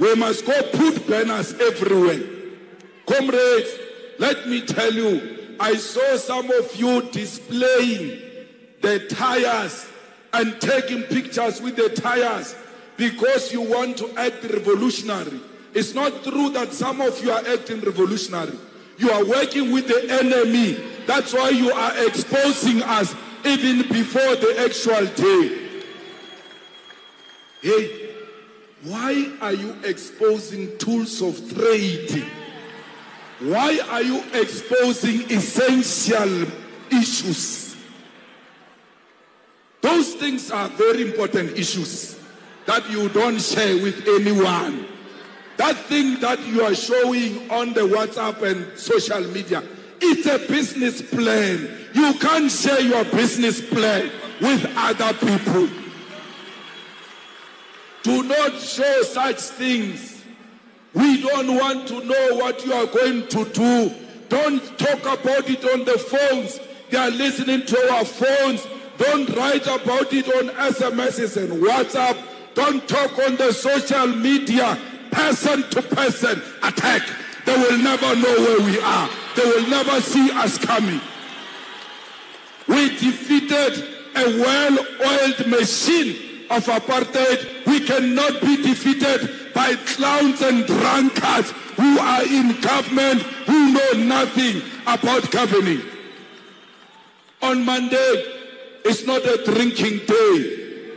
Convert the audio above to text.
We must go put banners everywhere. Comrades, let me tell you, I saw some of you displaying the tires and taking pictures with the tires because you want to act revolutionary. It's not true that some of you are acting revolutionary. You are working with the enemy. That's why you are exposing us even before the actual day. Hey, why are you exposing tools of trade? Why are you exposing essential issues? Those things are very important issues that you don't share with anyone. That thing that you are showing on the WhatsApp and social media, it's a business plan. You can't share your business plan with other people. Do not show such things. We don't want to know what you are going to do. Don't talk about it on the phones. They are listening to our phones. Don't write about it on SMSs and WhatsApp. Don't talk on the social media, person to person attack. They will never know where we are. They will never see us coming. We defeated a well-oiled machine of apartheid. We cannot be defeated by clowns and drunkards who are in government who know nothing about governing. On Monday, it's not a drinking day.